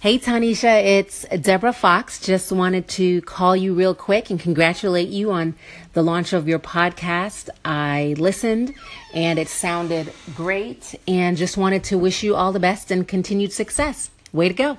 Hey, Tanisha, it's Deborah Fox. Just wanted to call you real quick and congratulate you on the launch of your podcast. I listened and it sounded great and just wanted to wish you all the best and continued success. Way to go.